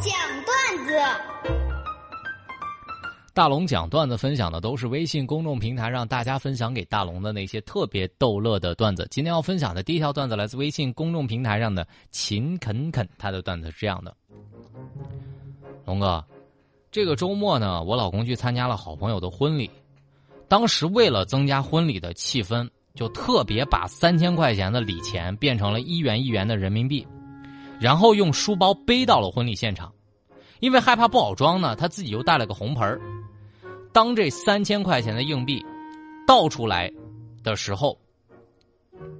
讲段子。大龙讲段子分享的都是微信公众平台上大家分享给大龙的那些特别逗乐的段子。今天要分享的第一条段子来自微信公众平台上的秦肯肯，他的段子是这样的：龙哥，这个周末呢，我老公去参加了好朋友的婚礼，当时为了增加婚礼的气氛，就特别把三千块钱的礼钱变成了一元一元的人民币，然后用书包背到了婚礼现场，因为害怕不好装呢，他自己又带了个红盆儿。当这三千块钱的硬币倒出来的时候，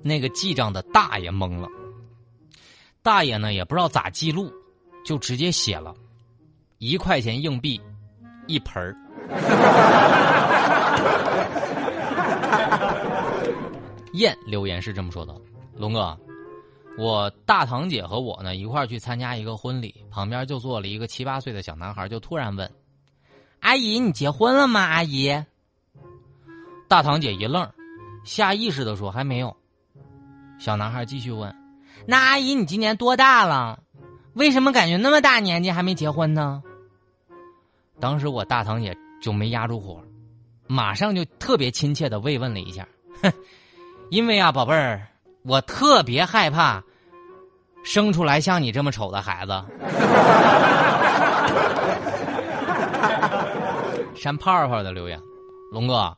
那个记账的大爷懵了。大爷呢也不知道咋记录，就直接写了一块钱硬币一盆儿。燕留言是这么说的：“龙哥，我大堂姐和我呢一块去参加一个婚礼，旁边就坐了一个七八岁的小男孩，就突然问。”阿姨，你结婚了吗？阿姨，大堂姐一愣，下意识的说：“还没有。”小男孩继续问：“那阿姨，你今年多大了？为什么感觉那么大年纪还没结婚呢？”当时我大堂姐就没压住火，马上就特别亲切的慰问了一下：“哼，因为啊，宝贝儿，我特别害怕生出来像你这么丑的孩子。”山泡泡的留言，龙哥，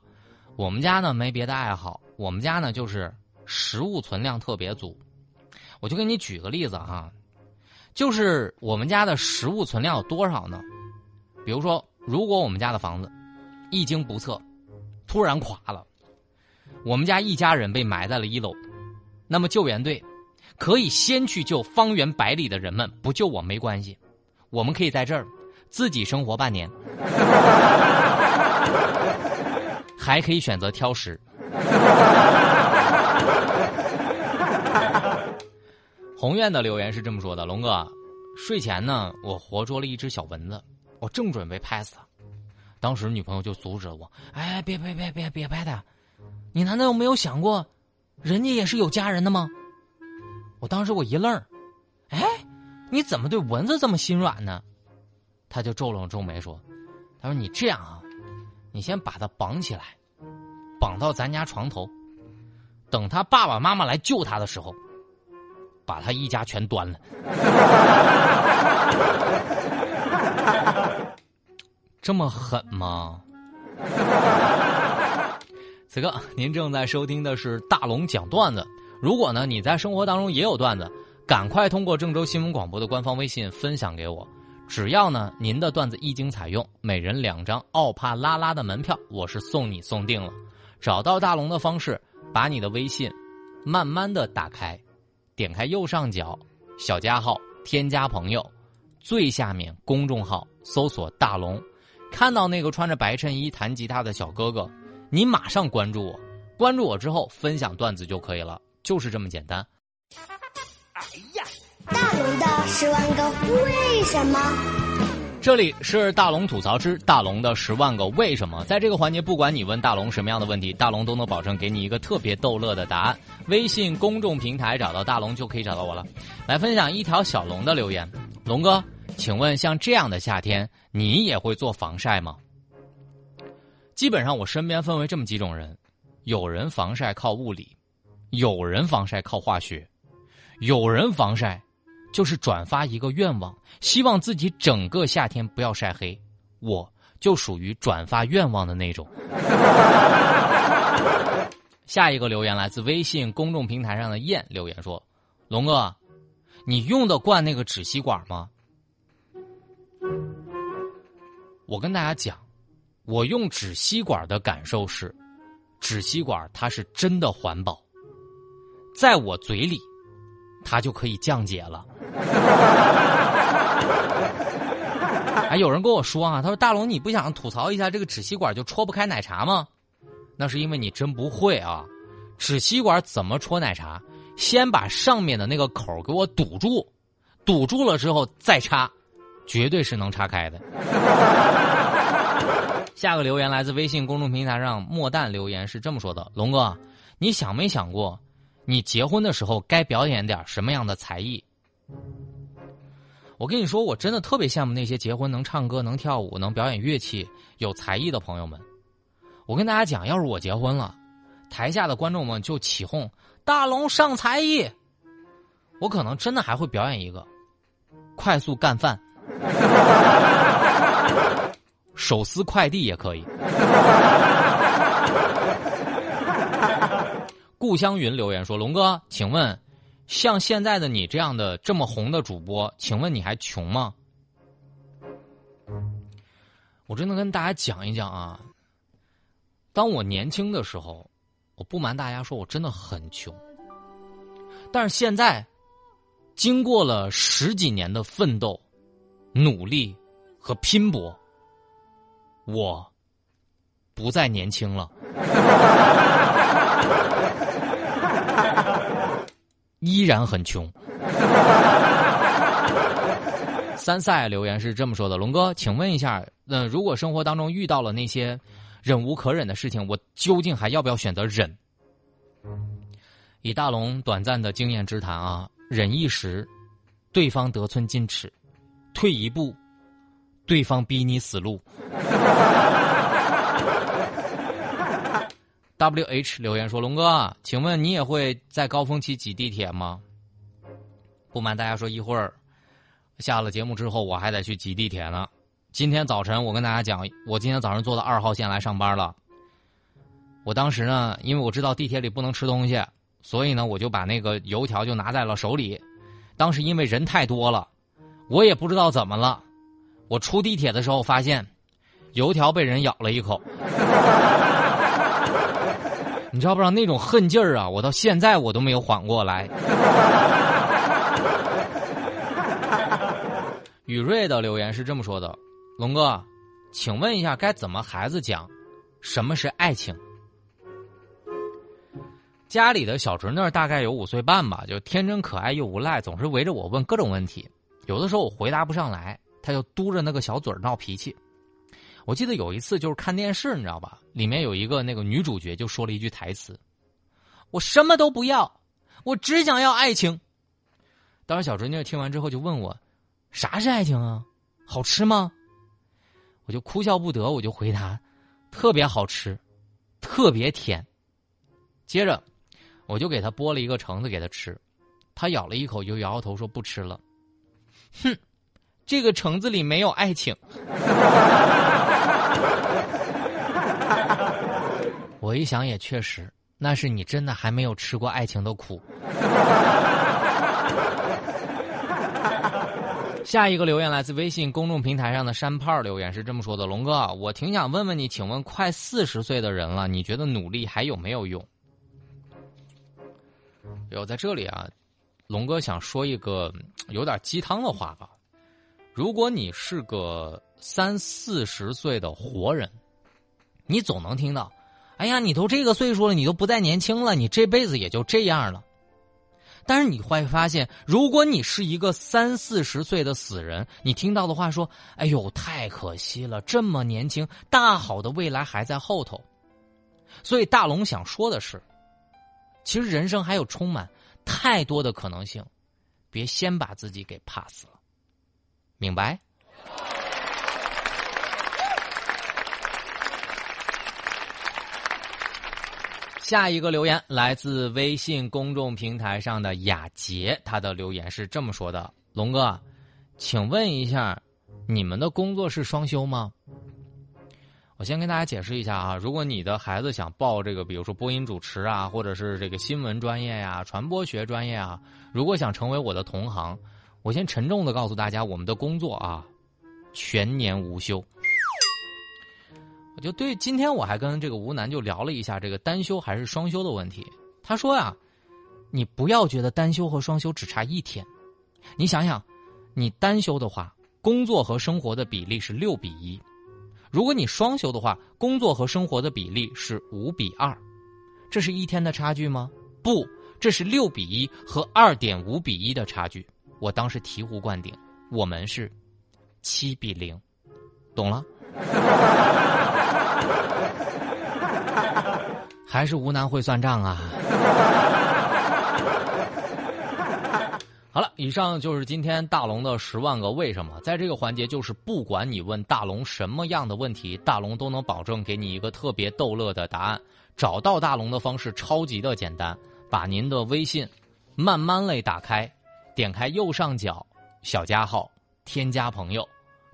我们家呢没别的爱好，我们家呢就是食物存量特别足。我就给你举个例子哈，就是我们家的食物存量有多少呢？比如说，如果我们家的房子一经不测突然垮了，我们家一家人被埋在了一楼，那么救援队可以先去救方圆百里的人们，不救我没关系，我们可以在这儿。自己生活半年，还可以选择挑食。宏愿的留言是这么说的：“龙哥，睡前呢，我活捉了一只小蚊子，我正准备拍死它，当时女朋友就阻止了我：‘哎，别别别别别拍它，你难道没有想过，人家也是有家人的吗？’我当时我一愣，哎，你怎么对蚊子这么心软呢？”他就皱了皱眉说：“他说你这样啊，你先把它绑起来，绑到咱家床头，等他爸爸妈妈来救他的时候，把他一家全端了。这么狠吗？”此刻您正在收听的是大龙讲段子。如果呢你在生活当中也有段子，赶快通过郑州新闻广播的官方微信分享给我。只要呢，您的段子一经采用，每人两张奥帕拉拉的门票，我是送你送定了。找到大龙的方式，把你的微信慢慢的打开，点开右上角小加号，添加朋友，最下面公众号搜索大龙，看到那个穿着白衬衣弹吉他的小哥哥，你马上关注我，关注我之后分享段子就可以了，就是这么简单。哎呀！大龙的十万个为什么？这里是大龙吐槽之大龙的十万个为什么。在这个环节，不管你问大龙什么样的问题，大龙都能保证给你一个特别逗乐的答案。微信公众平台找到大龙就可以找到我了。来分享一条小龙的留言：龙哥，请问像这样的夏天，你也会做防晒吗？基本上我身边分为这么几种人：有人防晒靠物理，有人防晒靠化学，有人防晒。就是转发一个愿望，希望自己整个夏天不要晒黑。我就属于转发愿望的那种。下一个留言来自微信公众平台上的燕留言说：“龙哥，你用得惯那个纸吸管吗？”我跟大家讲，我用纸吸管的感受是，纸吸管它是真的环保，在我嘴里。它就可以降解了。哎，有人跟我说啊，他说大龙，你不想吐槽一下这个纸吸管就戳不开奶茶吗？那是因为你真不会啊。纸吸管怎么戳奶茶？先把上面的那个口给我堵住，堵住了之后再插，绝对是能插开的。下个留言来自微信公众平台上莫淡留言是这么说的：龙哥，你想没想过？你结婚的时候该表演点什么样的才艺？我跟你说，我真的特别羡慕那些结婚能唱歌、能跳舞、能表演乐器、有才艺的朋友们。我跟大家讲，要是我结婚了，台下的观众们就起哄：“大龙上才艺！”我可能真的还会表演一个快速干饭，手撕快递也可以。顾湘云留言说：“龙哥，请问。”像现在的你这样的这么红的主播，请问你还穷吗？我真的跟大家讲一讲啊。当我年轻的时候，我不瞒大家说，我真的很穷。但是现在，经过了十几年的奋斗、努力和拼搏，我不再年轻了。依然很穷。三赛留言是这么说的：“龙哥，请问一下，那如果生活当中遇到了那些忍无可忍的事情，我究竟还要不要选择忍？”以大龙短暂的经验之谈啊，忍一时，对方得寸进尺；退一步，对方逼你死路。W H 留言说：“龙哥，请问你也会在高峰期挤地铁吗？”不瞒大家说，一会儿下了节目之后，我还得去挤地铁呢。今天早晨，我跟大家讲，我今天早上坐到二号线来上班了。我当时呢，因为我知道地铁里不能吃东西，所以呢，我就把那个油条就拿在了手里。当时因为人太多了，我也不知道怎么了，我出地铁的时候发现油条被人咬了一口。你知道不知道那种恨劲儿啊？我到现在我都没有缓过来。雨瑞的留言是这么说的：“龙哥，请问一下，该怎么孩子讲什么是爱情？”家里的小侄女大概有五岁半吧，就天真可爱又无赖，总是围着我问各种问题。有的时候我回答不上来，他就嘟着那个小嘴闹脾气。我记得有一次就是看电视，你知道吧？里面有一个那个女主角就说了一句台词：“我什么都不要，我只想要爱情。”当时小侄女听完之后就问我：“啥是爱情啊？好吃吗？”我就哭笑不得，我就回答：“特别好吃，特别甜。”接着我就给她剥了一个橙子给她吃，她咬了一口就摇摇头说：“不吃了。”哼，这个橙子里没有爱情。我一想也确实，那是你真的还没有吃过爱情的苦。下一个留言来自微信公众平台上的山炮留言是这么说的：“龙哥，我挺想问问你，请问快四十岁的人了，你觉得努力还有没有用？”有在这里啊，龙哥想说一个有点鸡汤的话吧。如果你是个三四十岁的活人，你总能听到。哎呀，你都这个岁数了，你都不再年轻了，你这辈子也就这样了。但是你会发现，如果你是一个三四十岁的死人，你听到的话说：“哎呦，太可惜了，这么年轻，大好的未来还在后头。”所以大龙想说的是，其实人生还有充满太多的可能性，别先把自己给 pass 了，明白？下一个留言来自微信公众平台上的雅洁，他的留言是这么说的：“龙哥，请问一下，你们的工作是双休吗？”我先跟大家解释一下啊，如果你的孩子想报这个，比如说播音主持啊，或者是这个新闻专业呀、传播学专业啊，如果想成为我的同行，我先沉重的告诉大家，我们的工作啊，全年无休。就对，今天我还跟这个吴楠就聊了一下这个单休还是双休的问题。他说呀，你不要觉得单休和双休只差一天，你想想，你单休的话，工作和生活的比例是六比一；如果你双休的话，工作和生活的比例是五比二。这是一天的差距吗？不，这是六比一和二点五比一的差距。我当时醍醐灌顶，我们是七比零，懂了。还是吴楠会算账啊！好了，以上就是今天大龙的十万个为什么。在这个环节，就是不管你问大龙什么样的问题，大龙都能保证给你一个特别逗乐的答案。找到大龙的方式超级的简单，把您的微信慢慢类打开，点开右上角小加号，添加朋友，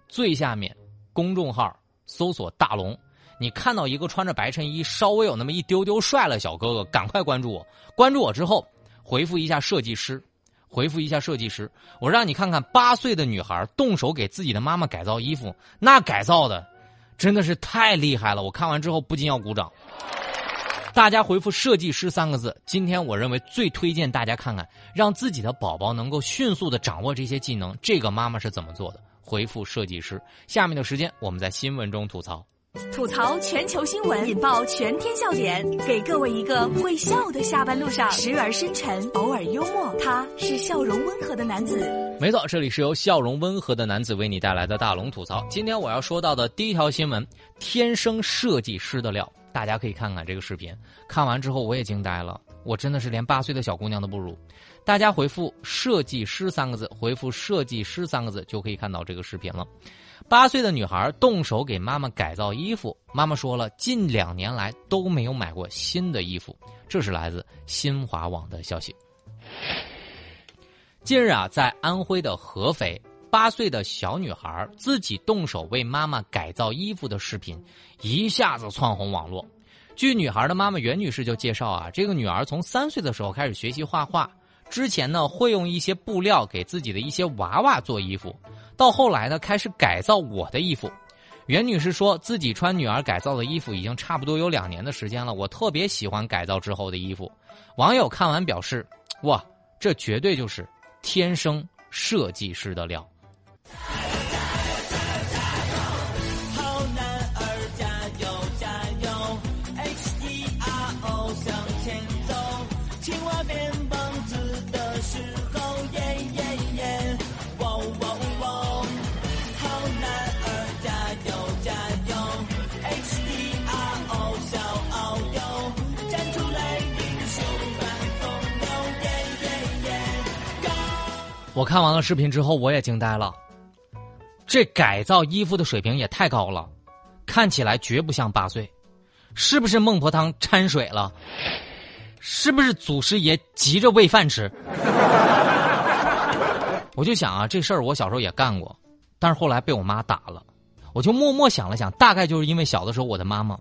最下面公众号搜索大龙。你看到一个穿着白衬衣、稍微有那么一丢丢帅了小哥哥，赶快关注我。关注我之后，回复一下设计师。回复一下设计师，我让你看看八岁的女孩动手给自己的妈妈改造衣服，那改造的真的是太厉害了！我看完之后不禁要鼓掌。大家回复“设计师”三个字，今天我认为最推荐大家看看，让自己的宝宝能够迅速的掌握这些技能，这个妈妈是怎么做的？回复“设计师”。下面的时间我们在新闻中吐槽。吐槽全球新闻，引爆全天笑点，给各位一个会笑的下班路上，时而深沉，偶尔幽默。他是笑容温和的男子。没错，这里是由笑容温和的男子为你带来的大龙吐槽。今天我要说到的第一条新闻：天生设计师的料。大家可以看看这个视频，看完之后我也惊呆了，我真的是连八岁的小姑娘都不如。大家回复“设计师”三个字，回复“设计师”三个字就可以看到这个视频了。八岁的女孩动手给妈妈改造衣服，妈妈说了，近两年来都没有买过新的衣服。这是来自新华网的消息。近日啊，在安徽的合肥，八岁的小女孩自己动手为妈妈改造衣服的视频一下子窜红网络。据女孩的妈妈袁女士就介绍啊，这个女儿从三岁的时候开始学习画画，之前呢会用一些布料给自己的一些娃娃做衣服。到后来呢，开始改造我的衣服。袁女士说自己穿女儿改造的衣服已经差不多有两年的时间了。我特别喜欢改造之后的衣服。网友看完表示：“哇，这绝对就是天生设计师的料。”我看完了视频之后，我也惊呆了。这改造衣服的水平也太高了，看起来绝不像八岁，是不是孟婆汤掺水了？是不是祖师爷急着喂饭吃？我就想啊，这事儿我小时候也干过，但是后来被我妈打了。我就默默想了想，大概就是因为小的时候我的妈妈，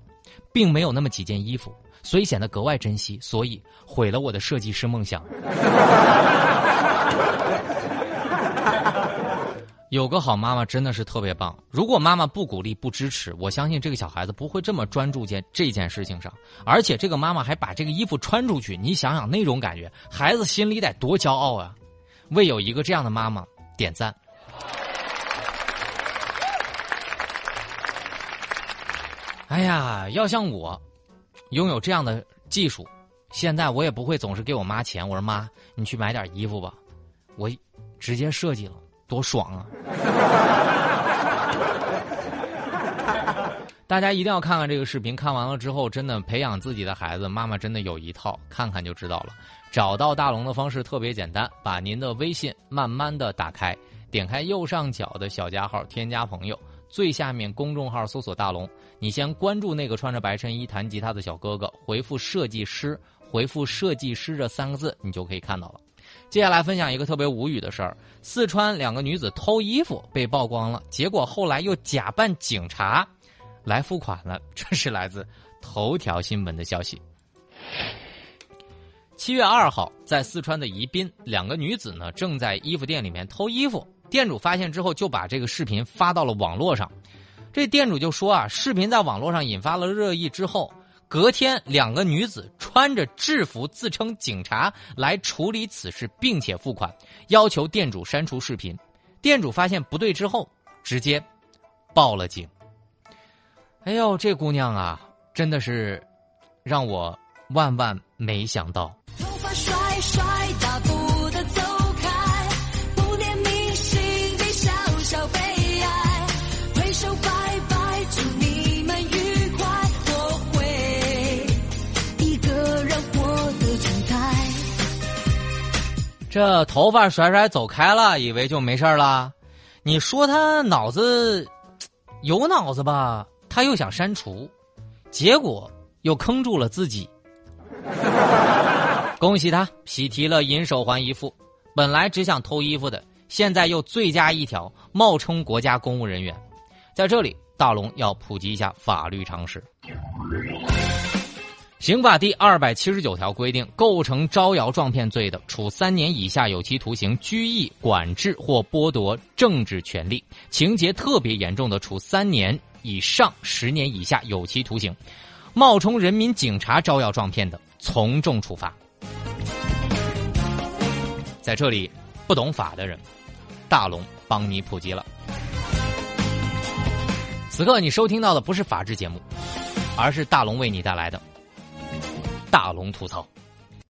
并没有那么几件衣服，所以显得格外珍惜，所以毁了我的设计师梦想。有个好妈妈真的是特别棒。如果妈妈不鼓励、不支持，我相信这个小孩子不会这么专注在这件事情上。而且这个妈妈还把这个衣服穿出去，你想想那种感觉，孩子心里得多骄傲啊！为有一个这样的妈妈点赞。哎呀，要像我拥有这样的技术，现在我也不会总是给我妈钱。我说妈，你去买点衣服吧，我直接设计了。多爽啊！大家一定要看看这个视频，看完了之后，真的培养自己的孩子，妈妈真的有一套，看看就知道了。找到大龙的方式特别简单，把您的微信慢慢的打开，点开右上角的小加号，添加朋友，最下面公众号搜索大龙，你先关注那个穿着白衬衣弹吉他的小哥哥，回复设计师，回复设计师这三个字，你就可以看到了。接下来分享一个特别无语的事儿：四川两个女子偷衣服被曝光了，结果后来又假扮警察来付款了。这是来自头条新闻的消息。七月二号，在四川的宜宾，两个女子呢正在衣服店里面偷衣服，店主发现之后就把这个视频发到了网络上。这店主就说啊，视频在网络上引发了热议之后。隔天，两个女子穿着制服自称警察来处理此事，并且付款，要求店主删除视频。店主发现不对之后，直接报了警。哎呦，这姑娘啊，真的是让我万万没想到。头发甩甩这头发甩甩走开了，以为就没事了。你说他脑子 有脑子吧？他又想删除，结果又坑住了自己。恭喜他喜提了银手环一副，本来只想偷衣服的，现在又罪加一条，冒充国家公务人员。在这里，大龙要普及一下法律常识。刑法第二百七十九条规定，构成招摇撞骗罪的，处三年以下有期徒刑、拘役、管制或剥夺政治权利；情节特别严重的，处三年以上十年以下有期徒刑。冒充人民警察招摇撞骗的，从重处罚。在这里，不懂法的人，大龙帮你普及了。此刻你收听到的不是法制节目，而是大龙为你带来的大龙吐槽。